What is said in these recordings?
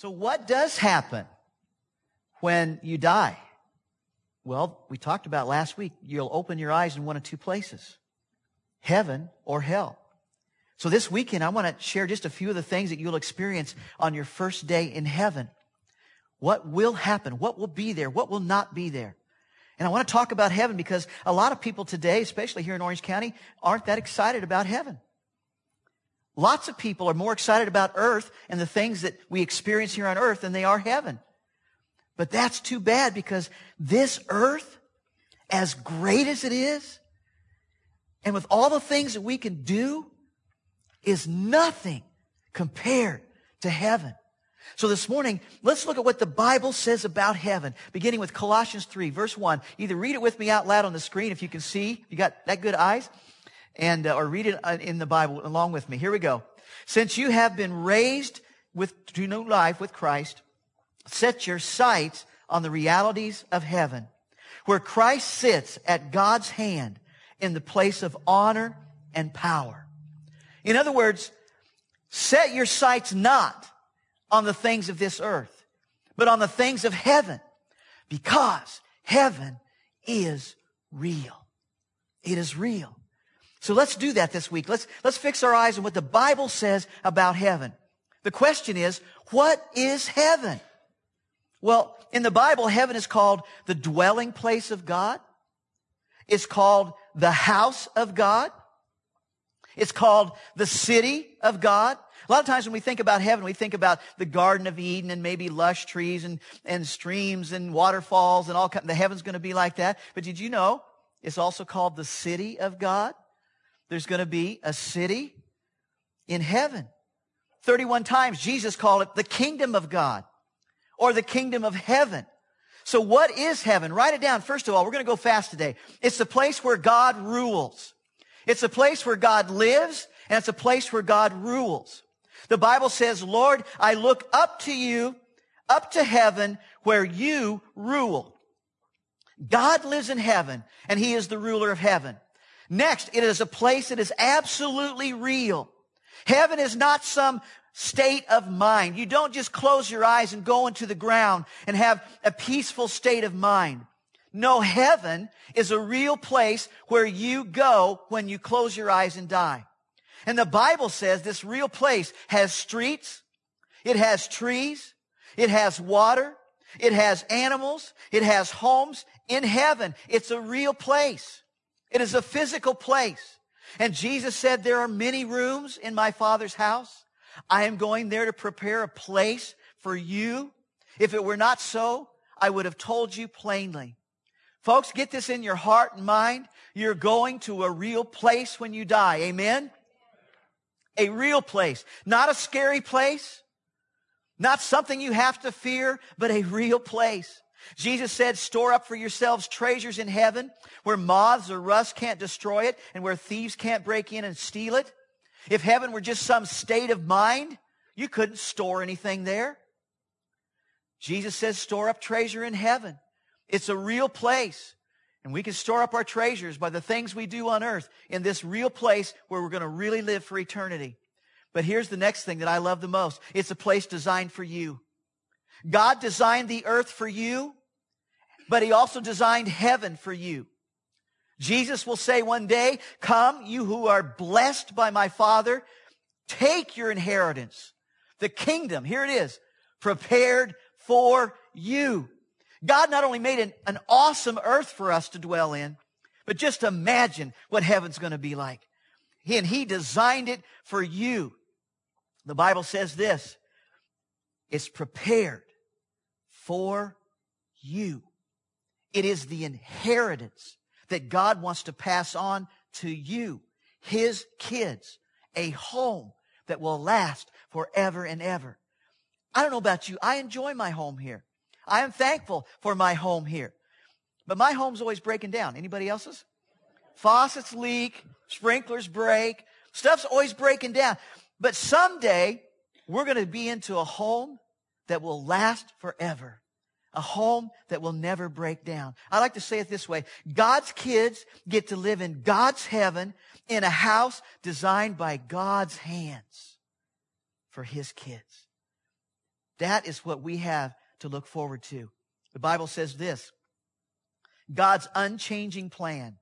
So what does happen when you die? Well, we talked about last week. You'll open your eyes in one of two places. Heaven or hell. So this weekend, I want to share just a few of the things that you'll experience on your first day in heaven. What will happen? What will be there? What will not be there? And I want to talk about heaven because a lot of people today, especially here in Orange County, aren't that excited about heaven. Lots of people are more excited about earth and the things that we experience here on earth than they are heaven. But that's too bad because this earth, as great as it is, and with all the things that we can do, is nothing compared to heaven. So this morning, let's look at what the Bible says about heaven, beginning with Colossians 3, verse 1. Either read it with me out loud on the screen if you can see. You got that good eyes? And uh, or read it uh, in the Bible along with me. Here we go. Since you have been raised with to new life with Christ, set your sights on the realities of heaven, where Christ sits at God's hand in the place of honor and power. In other words, set your sights not on the things of this earth, but on the things of heaven, because heaven is real. It is real. So let's do that this week. Let's, let's fix our eyes on what the Bible says about heaven. The question is, what is heaven? Well, in the Bible, heaven is called the dwelling place of God. It's called the house of God. It's called the city of God. A lot of times when we think about heaven, we think about the Garden of Eden and maybe lush trees and, and streams and waterfalls and all. The heaven's going to be like that. But did you know it's also called the city of God? There's going to be a city in heaven. 31 times Jesus called it the kingdom of God or the kingdom of heaven. So what is heaven? Write it down. First of all, we're going to go fast today. It's the place where God rules. It's a place where God lives and it's a place where God rules. The Bible says, Lord, I look up to you, up to heaven where you rule. God lives in heaven and he is the ruler of heaven. Next, it is a place that is absolutely real. Heaven is not some state of mind. You don't just close your eyes and go into the ground and have a peaceful state of mind. No, heaven is a real place where you go when you close your eyes and die. And the Bible says this real place has streets, it has trees, it has water, it has animals, it has homes in heaven. It's a real place. It is a physical place. And Jesus said, there are many rooms in my father's house. I am going there to prepare a place for you. If it were not so, I would have told you plainly. Folks, get this in your heart and mind. You're going to a real place when you die. Amen? A real place. Not a scary place. Not something you have to fear, but a real place. Jesus said, store up for yourselves treasures in heaven where moths or rust can't destroy it and where thieves can't break in and steal it. If heaven were just some state of mind, you couldn't store anything there. Jesus says, store up treasure in heaven. It's a real place. And we can store up our treasures by the things we do on earth in this real place where we're going to really live for eternity. But here's the next thing that I love the most. It's a place designed for you. God designed the earth for you, but he also designed heaven for you. Jesus will say one day, come, you who are blessed by my father, take your inheritance. The kingdom, here it is, prepared for you. God not only made an, an awesome earth for us to dwell in, but just imagine what heaven's going to be like. And he designed it for you. The Bible says this, it's prepared for you. It is the inheritance that God wants to pass on to you, His kids, a home that will last forever and ever. I don't know about you. I enjoy my home here. I am thankful for my home here. But my home's always breaking down. Anybody else's? Faucets leak, sprinklers break, stuff's always breaking down. But someday we're going to be into a home that will last forever. A home that will never break down. I like to say it this way. God's kids get to live in God's heaven in a house designed by God's hands for his kids. That is what we have to look forward to. The Bible says this God's unchanging plan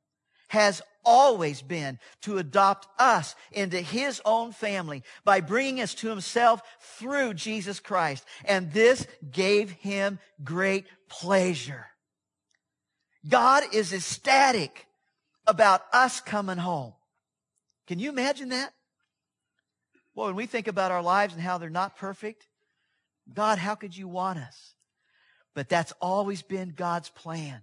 has always been to adopt us into his own family by bringing us to himself through Jesus Christ. And this gave him great pleasure. God is ecstatic about us coming home. Can you imagine that? Well, when we think about our lives and how they're not perfect, God, how could you want us? But that's always been God's plan.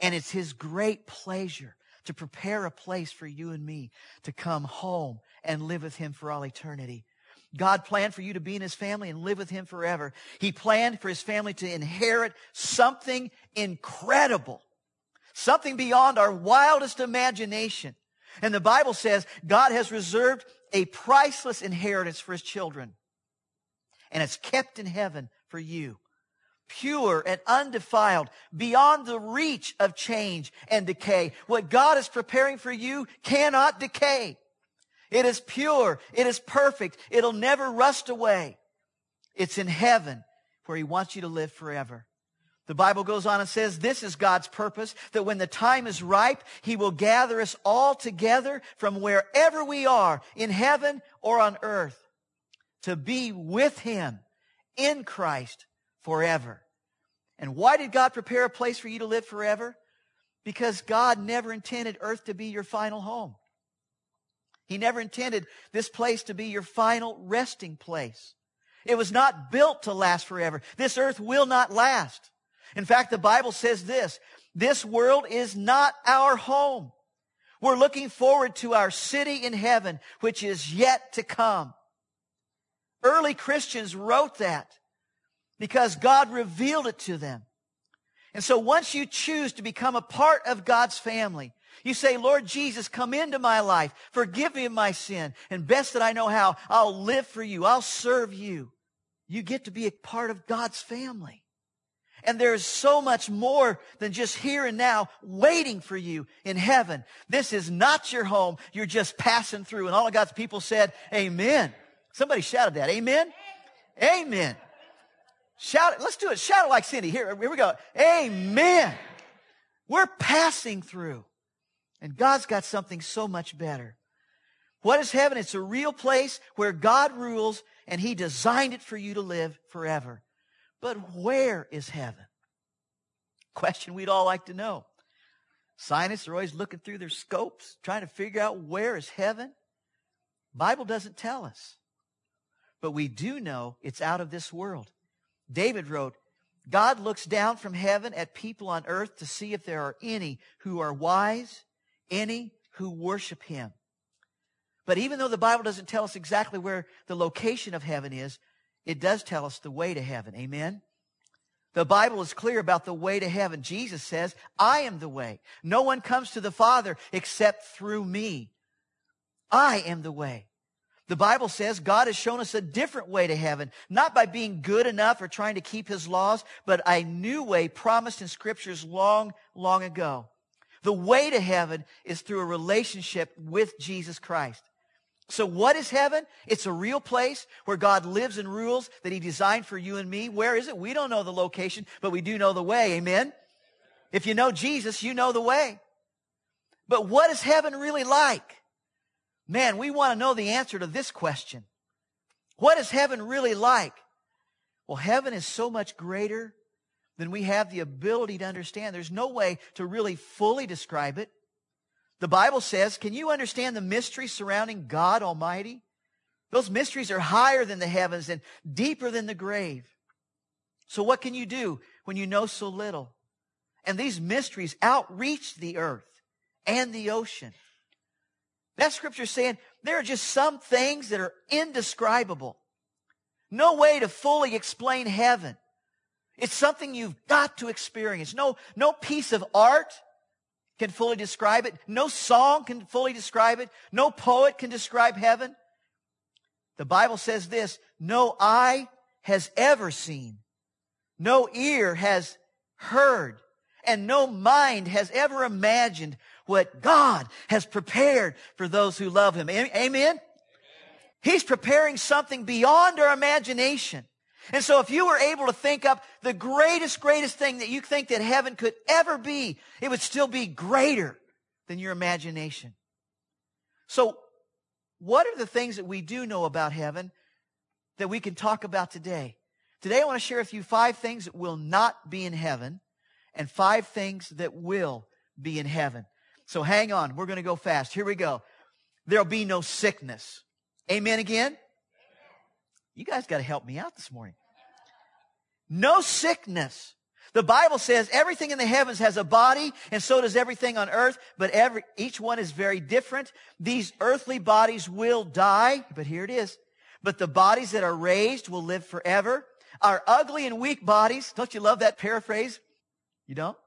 And it's His great pleasure to prepare a place for you and me to come home and live with Him for all eternity. God planned for you to be in His family and live with Him forever. He planned for His family to inherit something incredible, something beyond our wildest imagination. And the Bible says God has reserved a priceless inheritance for His children. And it's kept in heaven for you pure and undefiled, beyond the reach of change and decay. What God is preparing for you cannot decay. It is pure. It is perfect. It'll never rust away. It's in heaven where he wants you to live forever. The Bible goes on and says this is God's purpose, that when the time is ripe, he will gather us all together from wherever we are, in heaven or on earth, to be with him in Christ forever. And why did God prepare a place for you to live forever? Because God never intended earth to be your final home. He never intended this place to be your final resting place. It was not built to last forever. This earth will not last. In fact, the Bible says this, this world is not our home. We're looking forward to our city in heaven, which is yet to come. Early Christians wrote that because God revealed it to them. And so once you choose to become a part of God's family, you say, Lord Jesus, come into my life. Forgive me of my sin. And best that I know how, I'll live for you. I'll serve you. You get to be a part of God's family. And there's so much more than just here and now waiting for you in heaven. This is not your home. You're just passing through. And all of God's people said, Amen. Somebody shouted that. Amen. Amen. Shout it. Let's do it. Shout it like Cindy. Here, here we go. Amen. We're passing through. And God's got something so much better. What is heaven? It's a real place where God rules and He designed it for you to live forever. But where is heaven? Question we'd all like to know. Scientists are always looking through their scopes, trying to figure out where is heaven. Bible doesn't tell us. But we do know it's out of this world. David wrote, God looks down from heaven at people on earth to see if there are any who are wise, any who worship him. But even though the Bible doesn't tell us exactly where the location of heaven is, it does tell us the way to heaven. Amen? The Bible is clear about the way to heaven. Jesus says, I am the way. No one comes to the Father except through me. I am the way. The Bible says God has shown us a different way to heaven, not by being good enough or trying to keep his laws, but a new way promised in scriptures long, long ago. The way to heaven is through a relationship with Jesus Christ. So what is heaven? It's a real place where God lives and rules that he designed for you and me. Where is it? We don't know the location, but we do know the way. Amen. If you know Jesus, you know the way. But what is heaven really like? Man, we want to know the answer to this question. What is heaven really like? Well, heaven is so much greater than we have the ability to understand. There's no way to really fully describe it. The Bible says, can you understand the mystery surrounding God Almighty? Those mysteries are higher than the heavens and deeper than the grave. So what can you do when you know so little? And these mysteries outreach the earth and the ocean. That scripture saying there are just some things that are indescribable. No way to fully explain heaven. It's something you've got to experience. No, no piece of art can fully describe it. No song can fully describe it. No poet can describe heaven. The Bible says this, no eye has ever seen, no ear has heard, and no mind has ever imagined what God has prepared for those who love Him. Amen? Amen? He's preparing something beyond our imagination. And so if you were able to think up the greatest, greatest thing that you think that heaven could ever be, it would still be greater than your imagination. So what are the things that we do know about heaven that we can talk about today? Today I want to share with you five things that will not be in heaven and five things that will be in heaven. So hang on. We're going to go fast. Here we go. There'll be no sickness. Amen again? You guys got to help me out this morning. No sickness. The Bible says everything in the heavens has a body, and so does everything on earth, but every, each one is very different. These earthly bodies will die, but here it is. But the bodies that are raised will live forever. Our ugly and weak bodies, don't you love that paraphrase? You don't?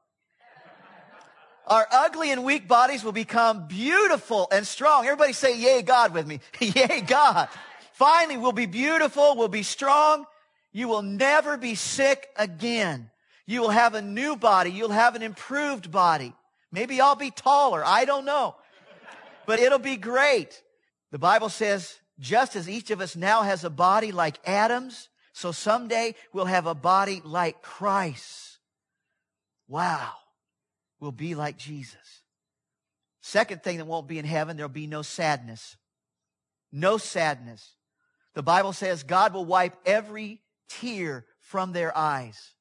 Our ugly and weak bodies will become beautiful and strong. Everybody say, yay, God with me. yay, God. Finally, we'll be beautiful. We'll be strong. You will never be sick again. You will have a new body. You'll have an improved body. Maybe I'll be taller. I don't know. But it'll be great. The Bible says, just as each of us now has a body like Adam's, so someday we'll have a body like Christ. Wow will be like Jesus. Second thing that won't be in heaven, there'll be no sadness. No sadness. The Bible says God will wipe every tear from their eyes.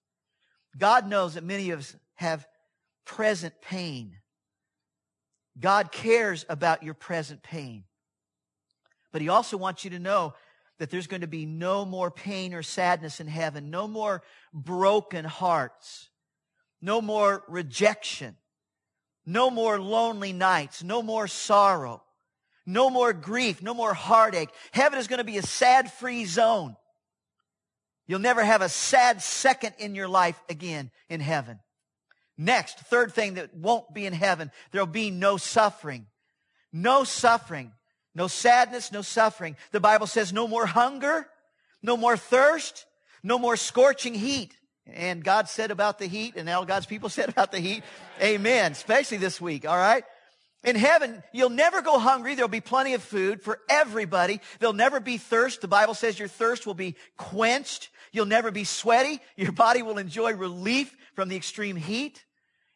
God knows that many of us have present pain. God cares about your present pain. But He also wants you to know that there's going to be no more pain or sadness in heaven, no more broken hearts. No more rejection. No more lonely nights. No more sorrow. No more grief. No more heartache. Heaven is going to be a sad free zone. You'll never have a sad second in your life again in heaven. Next, third thing that won't be in heaven, there'll be no suffering. No suffering. No sadness, no suffering. The Bible says no more hunger, no more thirst, no more scorching heat. And God said about the heat, and all God's people said about the heat, amen, especially this week, all right? In heaven, you'll never go hungry. There'll be plenty of food for everybody. There'll never be thirst. The Bible says your thirst will be quenched. You'll never be sweaty. Your body will enjoy relief from the extreme heat.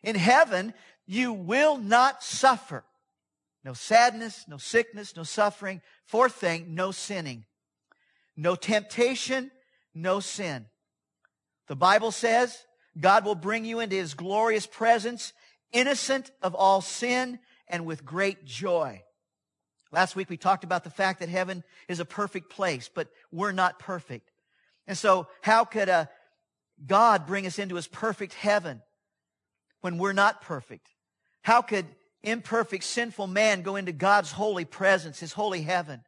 In heaven, you will not suffer. No sadness, no sickness, no suffering. Fourth thing, no sinning. No temptation, no sin. The Bible says God will bring you into his glorious presence, innocent of all sin and with great joy. Last week we talked about the fact that heaven is a perfect place, but we're not perfect. And so how could a God bring us into his perfect heaven when we're not perfect? How could imperfect, sinful man go into God's holy presence, his holy heaven?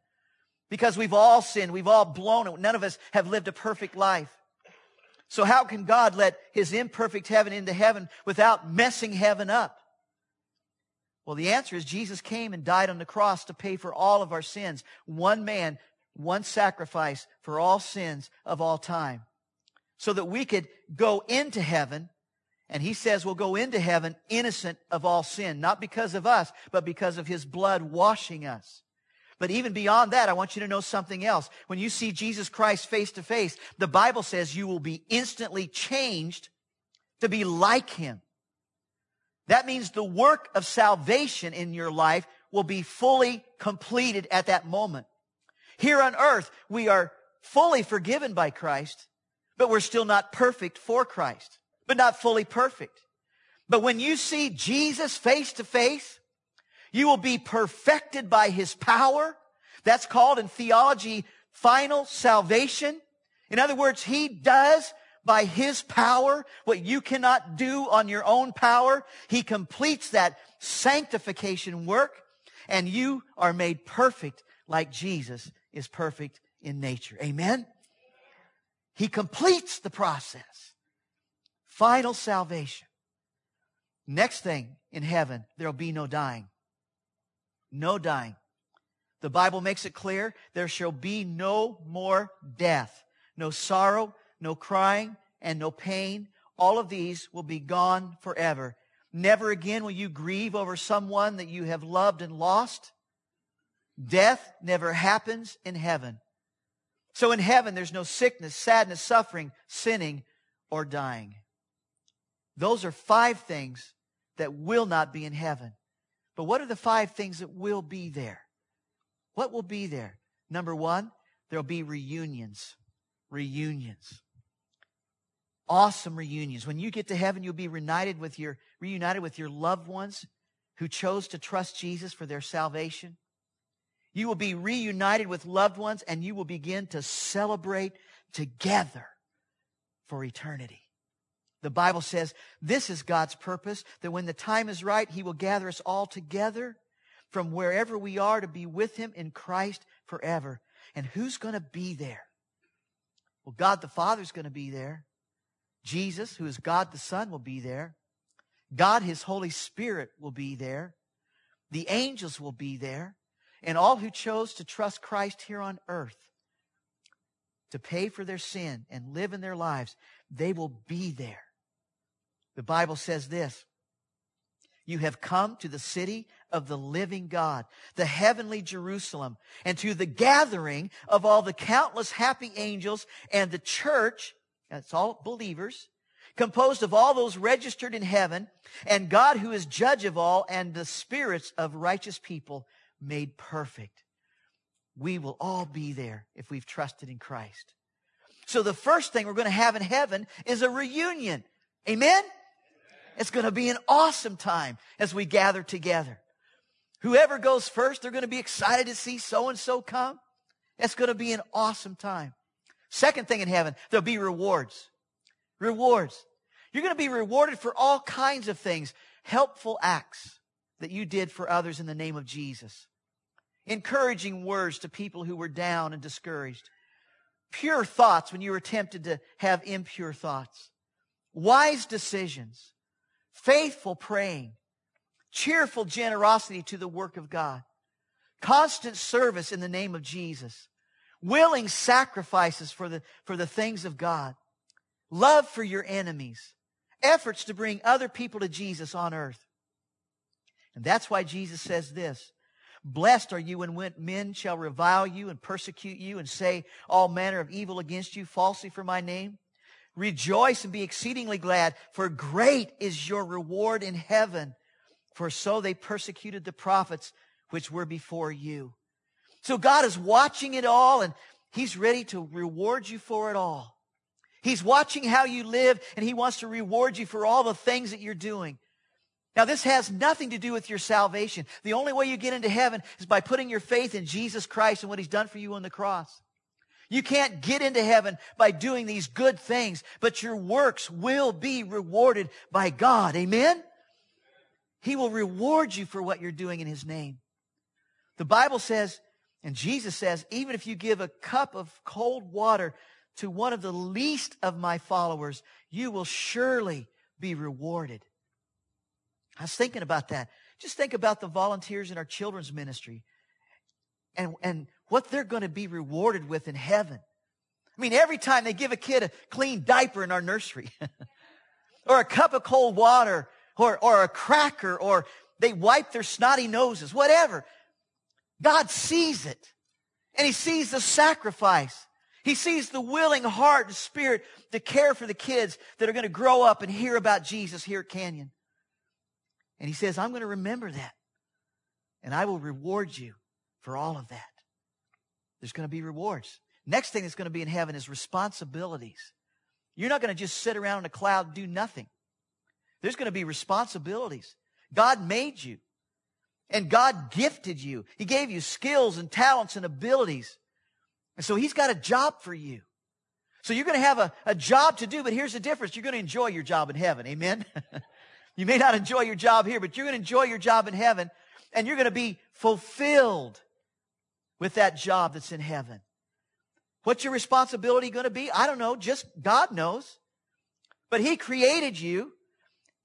Because we've all sinned. We've all blown it. None of us have lived a perfect life. So how can God let his imperfect heaven into heaven without messing heaven up? Well, the answer is Jesus came and died on the cross to pay for all of our sins. One man, one sacrifice for all sins of all time. So that we could go into heaven, and he says we'll go into heaven innocent of all sin, not because of us, but because of his blood washing us. But even beyond that, I want you to know something else. When you see Jesus Christ face to face, the Bible says you will be instantly changed to be like him. That means the work of salvation in your life will be fully completed at that moment. Here on earth, we are fully forgiven by Christ, but we're still not perfect for Christ, but not fully perfect. But when you see Jesus face to face, you will be perfected by his power. That's called in theology final salvation. In other words, he does by his power what you cannot do on your own power. He completes that sanctification work and you are made perfect like Jesus is perfect in nature. Amen. He completes the process. Final salvation. Next thing in heaven, there'll be no dying no dying. The Bible makes it clear there shall be no more death, no sorrow, no crying, and no pain. All of these will be gone forever. Never again will you grieve over someone that you have loved and lost. Death never happens in heaven. So in heaven, there's no sickness, sadness, suffering, sinning, or dying. Those are five things that will not be in heaven. But what are the five things that will be there? What will be there? Number one, there'll be reunions. Reunions. Awesome reunions. When you get to heaven, you'll be reunited with your, reunited with your loved ones who chose to trust Jesus for their salvation. You will be reunited with loved ones and you will begin to celebrate together for eternity. The Bible says this is God's purpose, that when the time is right, He will gather us all together from wherever we are to be with Him in Christ forever. And who's going to be there? Well, God the Father is going to be there. Jesus, who is God the Son, will be there. God, His Holy Spirit, will be there. The angels will be there and all who chose to trust Christ here on earth to pay for their sin and live in their lives, they will be there. The Bible says this. You have come to the city of the living God, the heavenly Jerusalem, and to the gathering of all the countless happy angels and the church, that's all believers, composed of all those registered in heaven, and God who is judge of all, and the spirits of righteous people made perfect. We will all be there if we've trusted in Christ. So the first thing we're going to have in heaven is a reunion. Amen? It's going to be an awesome time as we gather together. Whoever goes first, they're going to be excited to see so and so come. It's going to be an awesome time. Second thing in heaven, there'll be rewards. Rewards. You're going to be rewarded for all kinds of things, helpful acts that you did for others in the name of Jesus. Encouraging words to people who were down and discouraged. Pure thoughts when you were tempted to have impure thoughts. Wise decisions. Faithful praying. Cheerful generosity to the work of God. Constant service in the name of Jesus. Willing sacrifices for the, for the things of God. Love for your enemies. Efforts to bring other people to Jesus on earth. And that's why Jesus says this. Blessed are you when men shall revile you and persecute you and say all manner of evil against you falsely for my name. Rejoice and be exceedingly glad, for great is your reward in heaven. For so they persecuted the prophets which were before you. So God is watching it all and He's ready to reward you for it all. He's watching how you live and He wants to reward you for all the things that you're doing. Now, this has nothing to do with your salvation. The only way you get into heaven is by putting your faith in Jesus Christ and what He's done for you on the cross. You can't get into heaven by doing these good things, but your works will be rewarded by God. Amen? He will reward you for what you're doing in His name. The Bible says, and Jesus says, even if you give a cup of cold water to one of the least of my followers, you will surely be rewarded. I was thinking about that. Just think about the volunteers in our children's ministry and, and what they're going to be rewarded with in heaven. I mean, every time they give a kid a clean diaper in our nursery, or a cup of cold water, or, or a cracker, or they wipe their snotty noses, whatever. God sees it. And He sees the sacrifice. He sees the willing heart and spirit to care for the kids that are going to grow up and hear about Jesus here at Canyon. And he says, I'm going to remember that. And I will reward you for all of that. There's going to be rewards. Next thing that's going to be in heaven is responsibilities. You're not going to just sit around in a cloud and do nothing. There's going to be responsibilities. God made you. And God gifted you. He gave you skills and talents and abilities. And so He's got a job for you. So you're going to have a, a job to do, but here's the difference. You're going to enjoy your job in heaven. Amen? You may not enjoy your job here, but you're going to enjoy your job in heaven and you're going to be fulfilled with that job that's in heaven. What's your responsibility going to be? I don't know. Just God knows. But He created you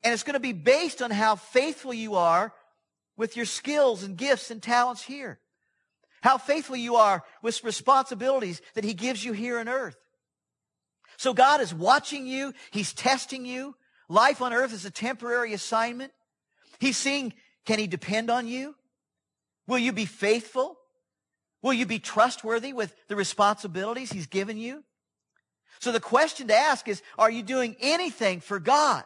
and it's going to be based on how faithful you are with your skills and gifts and talents here. How faithful you are with responsibilities that He gives you here on earth. So God is watching you. He's testing you. Life on earth is a temporary assignment. He's seeing, can he depend on you? Will you be faithful? Will you be trustworthy with the responsibilities He's given you? So the question to ask is, are you doing anything for God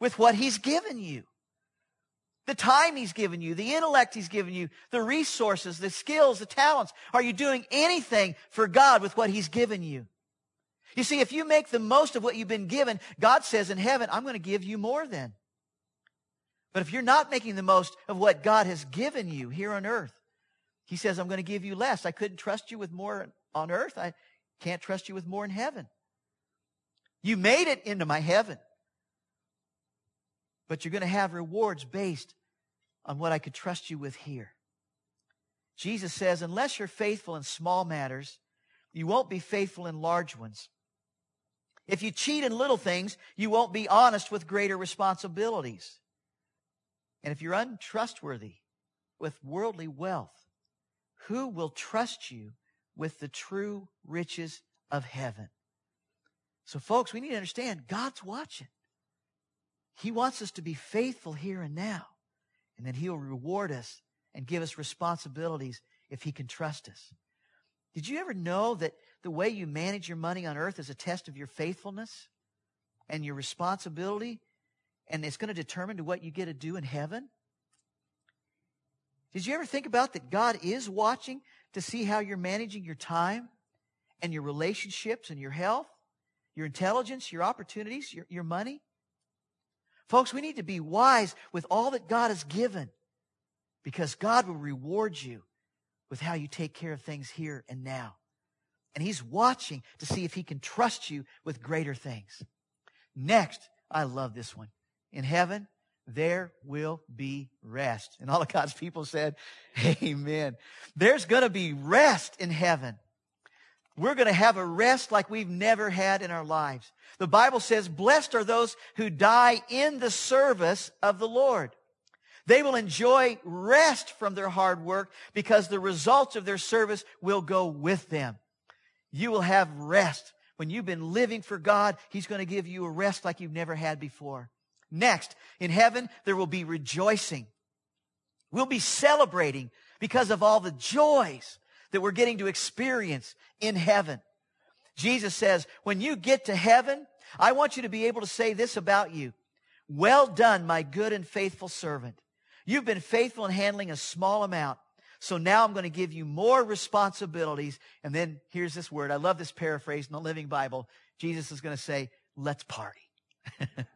with what He's given you? The time He's given you, the intellect He's given you, the resources, the skills, the talents. Are you doing anything for God with what He's given you? You see, if you make the most of what you've been given, God says in heaven, I'm going to give you more then. But if you're not making the most of what God has given you here on earth, He says, I'm going to give you less. I couldn't trust you with more on earth. I can't trust you with more in heaven. You made it into my heaven. But you're going to have rewards based on what I could trust you with here. Jesus says, unless you're faithful in small matters, you won't be faithful in large ones. If you cheat in little things, you won't be honest with greater responsibilities. And if you're untrustworthy with worldly wealth, who will trust you with the true riches of heaven? So folks, we need to understand God's watching. He wants us to be faithful here and now. And then he'll reward us and give us responsibilities if he can trust us. Did you ever know that the way you manage your money on earth is a test of your faithfulness and your responsibility? And it's going to determine to what you get to do in heaven? Did you ever think about that God is watching to see how you're managing your time and your relationships and your health, your intelligence, your opportunities, your, your money? Folks, we need to be wise with all that God has given because God will reward you with how you take care of things here and now. And He's watching to see if He can trust you with greater things. Next, I love this one. In heaven, there will be rest. And all of God's people said, Amen. There's going to be rest in heaven. We're going to have a rest like we've never had in our lives. The Bible says, blessed are those who die in the service of the Lord. They will enjoy rest from their hard work because the results of their service will go with them. You will have rest. When you've been living for God, He's going to give you a rest like you've never had before. Next, in heaven, there will be rejoicing. We'll be celebrating because of all the joys that we're getting to experience in heaven. Jesus says, when you get to heaven, I want you to be able to say this about you. Well done, my good and faithful servant. You've been faithful in handling a small amount. So now I'm going to give you more responsibilities. And then here's this word. I love this paraphrase in the Living Bible. Jesus is going to say, let's party.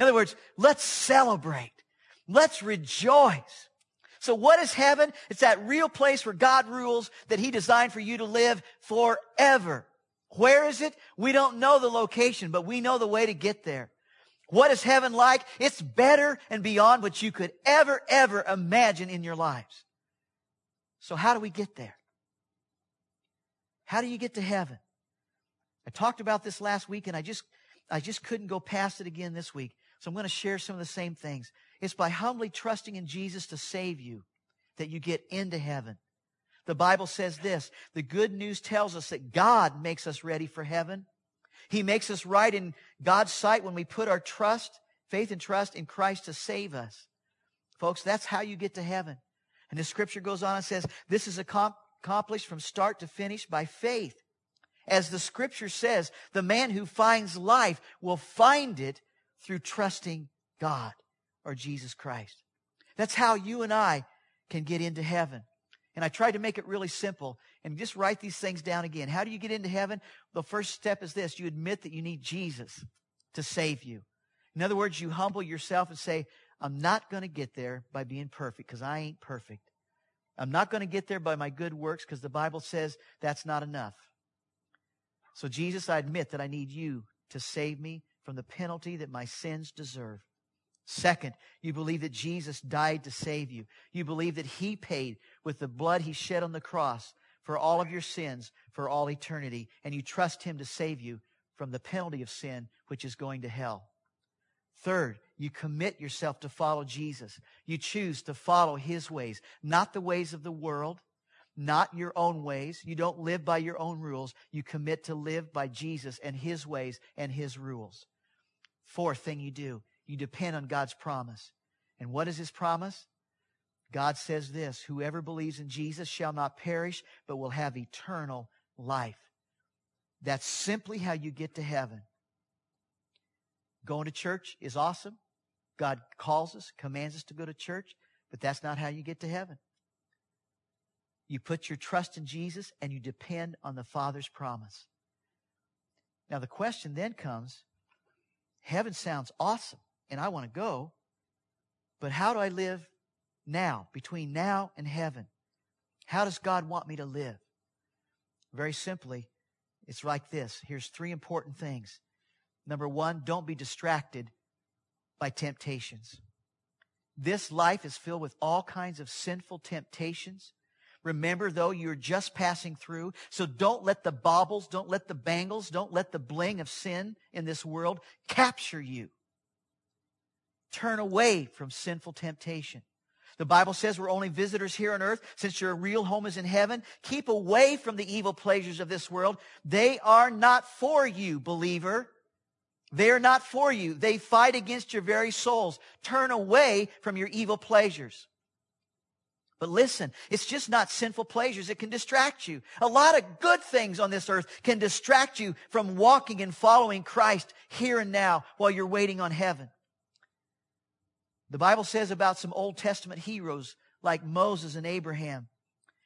in other words, let's celebrate. Let's rejoice. So what is heaven? It's that real place where God rules that he designed for you to live forever. Where is it? We don't know the location, but we know the way to get there. What is heaven like? It's better and beyond what you could ever, ever imagine in your lives. So how do we get there? How do you get to heaven? I talked about this last week and I just, I just couldn't go past it again this week. So I'm going to share some of the same things. It's by humbly trusting in Jesus to save you that you get into heaven. The Bible says this, the good news tells us that God makes us ready for heaven. He makes us right in God's sight when we put our trust, faith and trust in Christ to save us. Folks, that's how you get to heaven. And the scripture goes on and says, this is accomplished from start to finish by faith. As the scripture says, the man who finds life will find it through trusting God or Jesus Christ. That's how you and I can get into heaven. And I tried to make it really simple and just write these things down again. How do you get into heaven? The first step is this. You admit that you need Jesus to save you. In other words, you humble yourself and say, I'm not going to get there by being perfect because I ain't perfect. I'm not going to get there by my good works because the Bible says that's not enough. So Jesus, I admit that I need you to save me from the penalty that my sins deserve. Second, you believe that Jesus died to save you. You believe that he paid with the blood he shed on the cross for all of your sins for all eternity. And you trust him to save you from the penalty of sin, which is going to hell. Third, you commit yourself to follow Jesus. You choose to follow his ways, not the ways of the world, not your own ways. You don't live by your own rules. You commit to live by Jesus and his ways and his rules. Fourth thing you do, you depend on God's promise. And what is His promise? God says this Whoever believes in Jesus shall not perish, but will have eternal life. That's simply how you get to heaven. Going to church is awesome. God calls us, commands us to go to church, but that's not how you get to heaven. You put your trust in Jesus and you depend on the Father's promise. Now, the question then comes heaven sounds awesome, and I want to go, but how do I live now, between now and heaven? How does God want me to live? Very simply, it's like this. Here's three important things. Number one, don't be distracted by temptations. This life is filled with all kinds of sinful temptations. Remember, though, you're just passing through. So don't let the baubles, don't let the bangles, don't let the bling of sin in this world capture you. Turn away from sinful temptation. The Bible says we're only visitors here on earth since your real home is in heaven. Keep away from the evil pleasures of this world. They are not for you, believer. They are not for you. They fight against your very souls. Turn away from your evil pleasures. But listen, it's just not sinful pleasures. It can distract you. A lot of good things on this earth can distract you from walking and following Christ here and now while you're waiting on heaven. The Bible says about some Old Testament heroes like Moses and Abraham.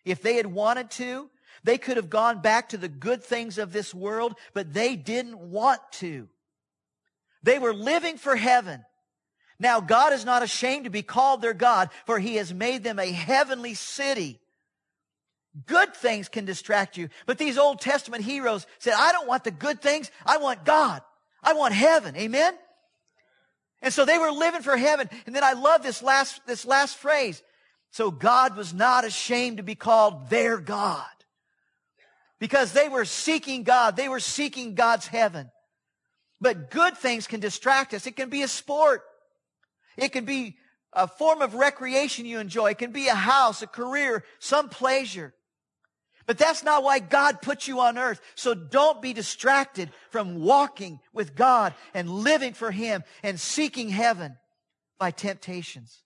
If they had wanted to, they could have gone back to the good things of this world, but they didn't want to. They were living for heaven. Now God is not ashamed to be called their God, for he has made them a heavenly city. Good things can distract you, but these Old Testament heroes said, I don't want the good things. I want God. I want heaven. Amen? And so they were living for heaven. And then I love this last, this last phrase. So God was not ashamed to be called their God. Because they were seeking God. They were seeking God's heaven. But good things can distract us. It can be a sport. It can be a form of recreation you enjoy. It can be a house, a career, some pleasure. But that's not why God put you on earth. So don't be distracted from walking with God and living for Him and seeking heaven by temptations.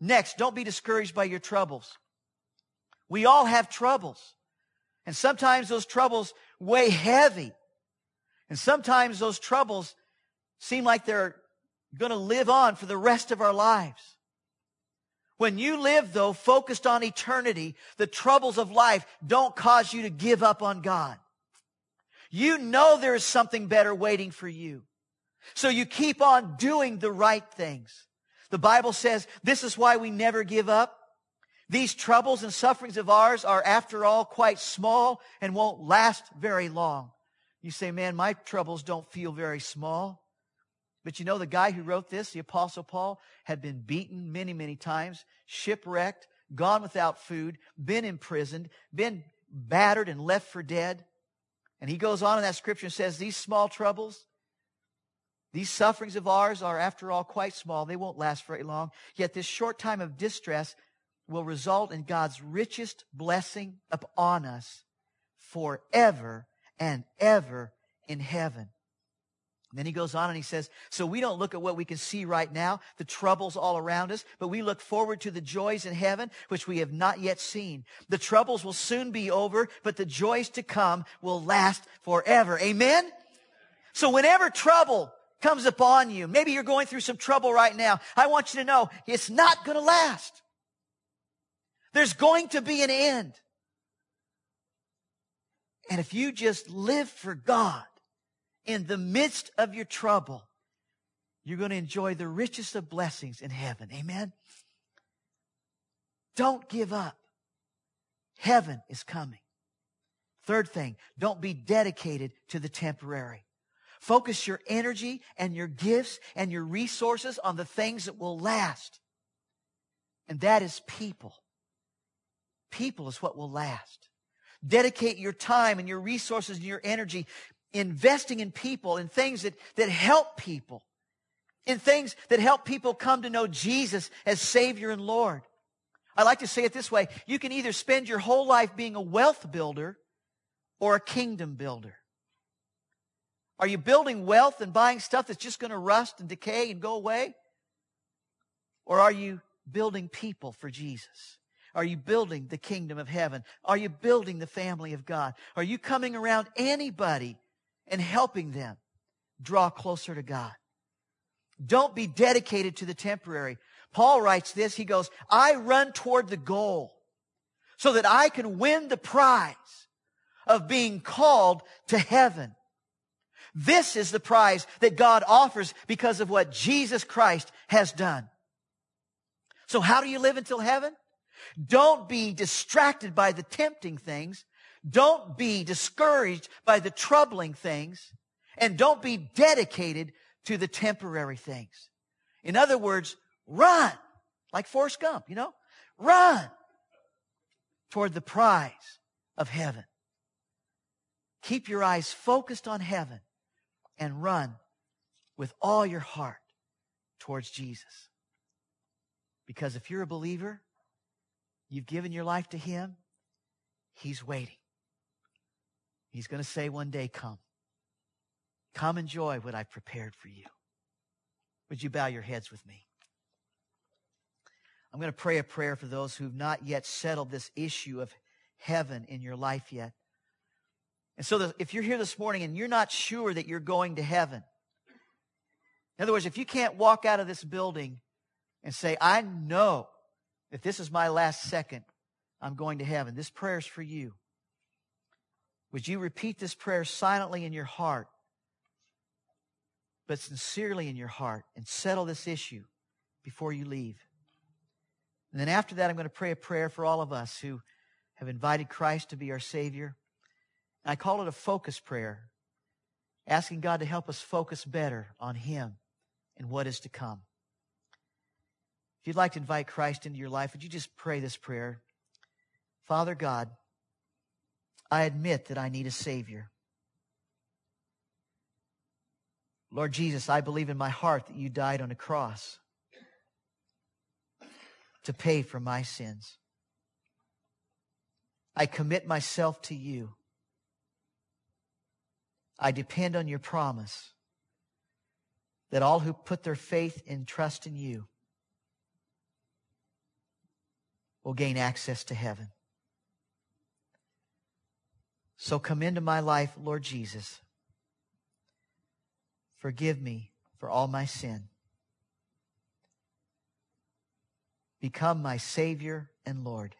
Next, don't be discouraged by your troubles. We all have troubles. And sometimes those troubles weigh heavy. And sometimes those troubles seem like they're going to live on for the rest of our lives. When you live, though, focused on eternity, the troubles of life don't cause you to give up on God. You know there is something better waiting for you. So you keep on doing the right things. The Bible says this is why we never give up. These troubles and sufferings of ours are, after all, quite small and won't last very long. You say, man, my troubles don't feel very small. But you know, the guy who wrote this, the Apostle Paul, had been beaten many, many times, shipwrecked, gone without food, been imprisoned, been battered and left for dead. And he goes on in that scripture and says, These small troubles, these sufferings of ours are, after all, quite small. They won't last very long. Yet this short time of distress will result in God's richest blessing upon us forever and ever in heaven. And then he goes on and he says, So we don't look at what we can see right now, the troubles all around us, but we look forward to the joys in heaven, which we have not yet seen. The troubles will soon be over, but the joys to come will last forever. Amen? So whenever trouble comes upon you, maybe you're going through some trouble right now, I want you to know it's not going to last. There's going to be an end. And if you just live for God, in the midst of your trouble, you're going to enjoy the richest of blessings in heaven. Amen. Don't give up. Heaven is coming. Third thing, don't be dedicated to the temporary. Focus your energy and your gifts and your resources on the things that will last. And that is people. People is what will last. Dedicate your time and your resources and your energy investing in people, in things that, that help people, in things that help people come to know Jesus as Savior and Lord. I like to say it this way. You can either spend your whole life being a wealth builder or a kingdom builder. Are you building wealth and buying stuff that's just going to rust and decay and go away? Or are you building people for Jesus? Are you building the kingdom of heaven? Are you building the family of God? Are you coming around anybody and helping them draw closer to God? Don't be dedicated to the temporary. Paul writes this. He goes, I run toward the goal so that I can win the prize of being called to heaven. This is the prize that God offers because of what Jesus Christ has done. So how do you live until heaven? Don't be distracted by the tempting things. Don't be discouraged by the troubling things. And don't be dedicated to the temporary things. In other words, run like Forrest Gump, you know, run toward the prize of heaven. Keep your eyes focused on heaven and run with all your heart towards Jesus. Because if you're a believer, you've given your life to Him, He's waiting. He's going to say one day, Come. Come enjoy what I've prepared for you. Would you bow your heads with me? I'm going to pray a prayer for those who've not yet settled this issue of heaven in your life yet. And so if you're here this morning and you're not sure that you're going to heaven, in other words, if you can't walk out of this building and say, I know that this is my last second, I'm going to heaven, this prayer is for you. Would you repeat this prayer silently in your heart, but sincerely in your heart, and settle this issue before you leave? And then after that, I'm going to pray a prayer for all of us who have invited Christ to be our Savior. And I call it a focus prayer, asking God to help us focus better on Him and what is to come. If you'd like to invite Christ into your life, would you just pray this prayer? Father God, I admit that I need a Savior. Lord Jesus, I believe in my heart that you died on a cross to pay for my sins. I commit myself to you. I depend on your promise that all who put their faith and trust in you will gain access to heaven. So come into my life, Lord Jesus. Forgive me for all my sin. Become my Savior and Lord.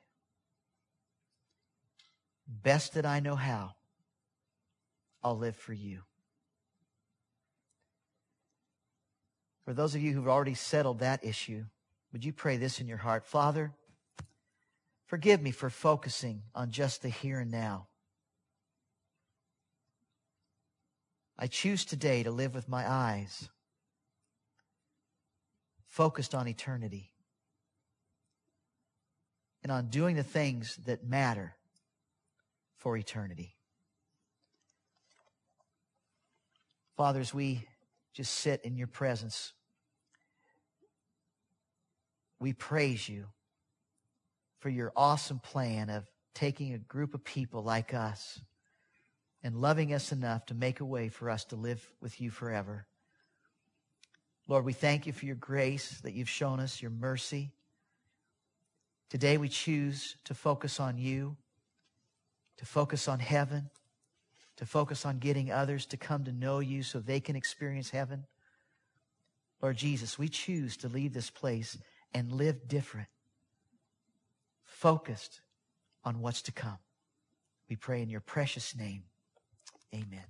Best that I know how, I'll live for you. For those of you who've already settled that issue, would you pray this in your heart? Father, forgive me for focusing on just the here and now. I choose today to live with my eyes focused on eternity and on doing the things that matter for eternity. Fathers, we just sit in your presence, we praise you for your awesome plan of taking a group of people like us and loving us enough to make a way for us to live with you forever. Lord, we thank you for your grace that you've shown us, your mercy. Today we choose to focus on you, to focus on heaven, to focus on getting others to come to know you so they can experience heaven. Lord Jesus, we choose to leave this place and live different, focused on what's to come. We pray in your precious name. Amen.